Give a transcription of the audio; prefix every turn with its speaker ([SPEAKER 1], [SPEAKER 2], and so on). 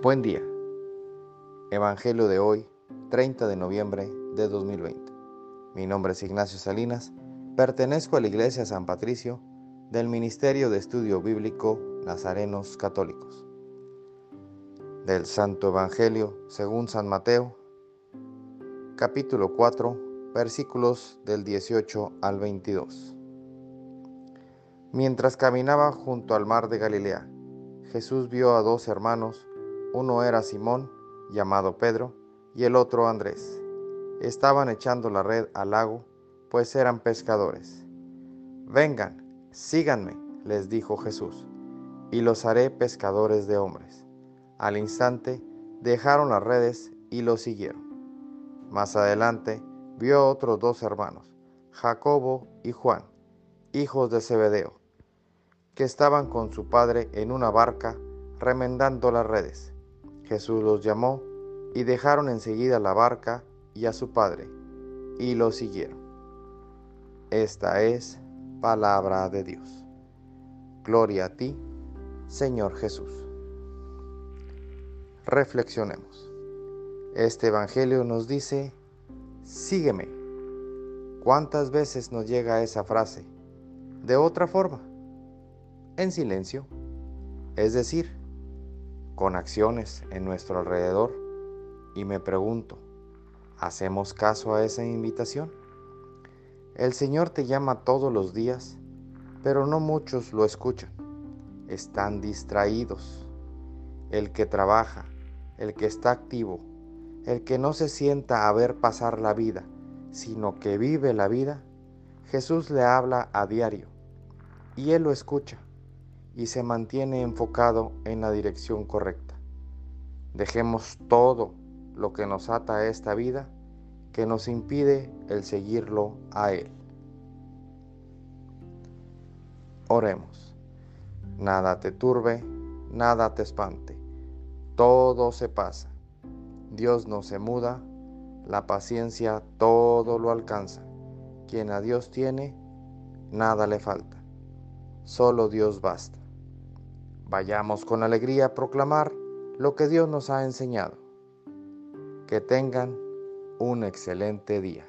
[SPEAKER 1] Buen día. Evangelio de hoy, 30 de noviembre de 2020. Mi nombre es Ignacio Salinas, pertenezco a la Iglesia San Patricio del Ministerio de Estudio Bíblico Nazarenos Católicos. Del Santo Evangelio según San Mateo, capítulo 4, versículos del 18 al 22. Mientras caminaba junto al mar de Galilea, Jesús vio a dos hermanos, uno era Simón, llamado Pedro, y el otro Andrés. Estaban echando la red al lago, pues eran pescadores. Vengan, síganme, les dijo Jesús, y los haré pescadores de hombres. Al instante dejaron las redes y lo siguieron. Más adelante vio otros dos hermanos, Jacobo y Juan, hijos de Zebedeo, que estaban con su padre en una barca remendando las redes. Jesús los llamó y dejaron enseguida la barca y a su padre, y lo siguieron. Esta es palabra de Dios. Gloria a ti, Señor Jesús. Reflexionemos. Este Evangelio nos dice, sígueme. ¿Cuántas veces nos llega esa frase? De otra forma, en silencio, es decir, con acciones en nuestro alrededor y me pregunto, ¿hacemos caso a esa invitación? El Señor te llama todos los días, pero no muchos lo escuchan. Están distraídos. El que trabaja, el que está activo, el que no se sienta a ver pasar la vida, sino que vive la vida, Jesús le habla a diario y él lo escucha y se mantiene enfocado en la dirección correcta. Dejemos todo lo que nos ata a esta vida que nos impide el seguirlo a Él. Oremos. Nada te turbe, nada te espante. Todo se pasa. Dios no se muda, la paciencia todo lo alcanza. Quien a Dios tiene, nada le falta. Solo Dios basta. Vayamos con alegría a proclamar lo que Dios nos ha enseñado. Que tengan un excelente día.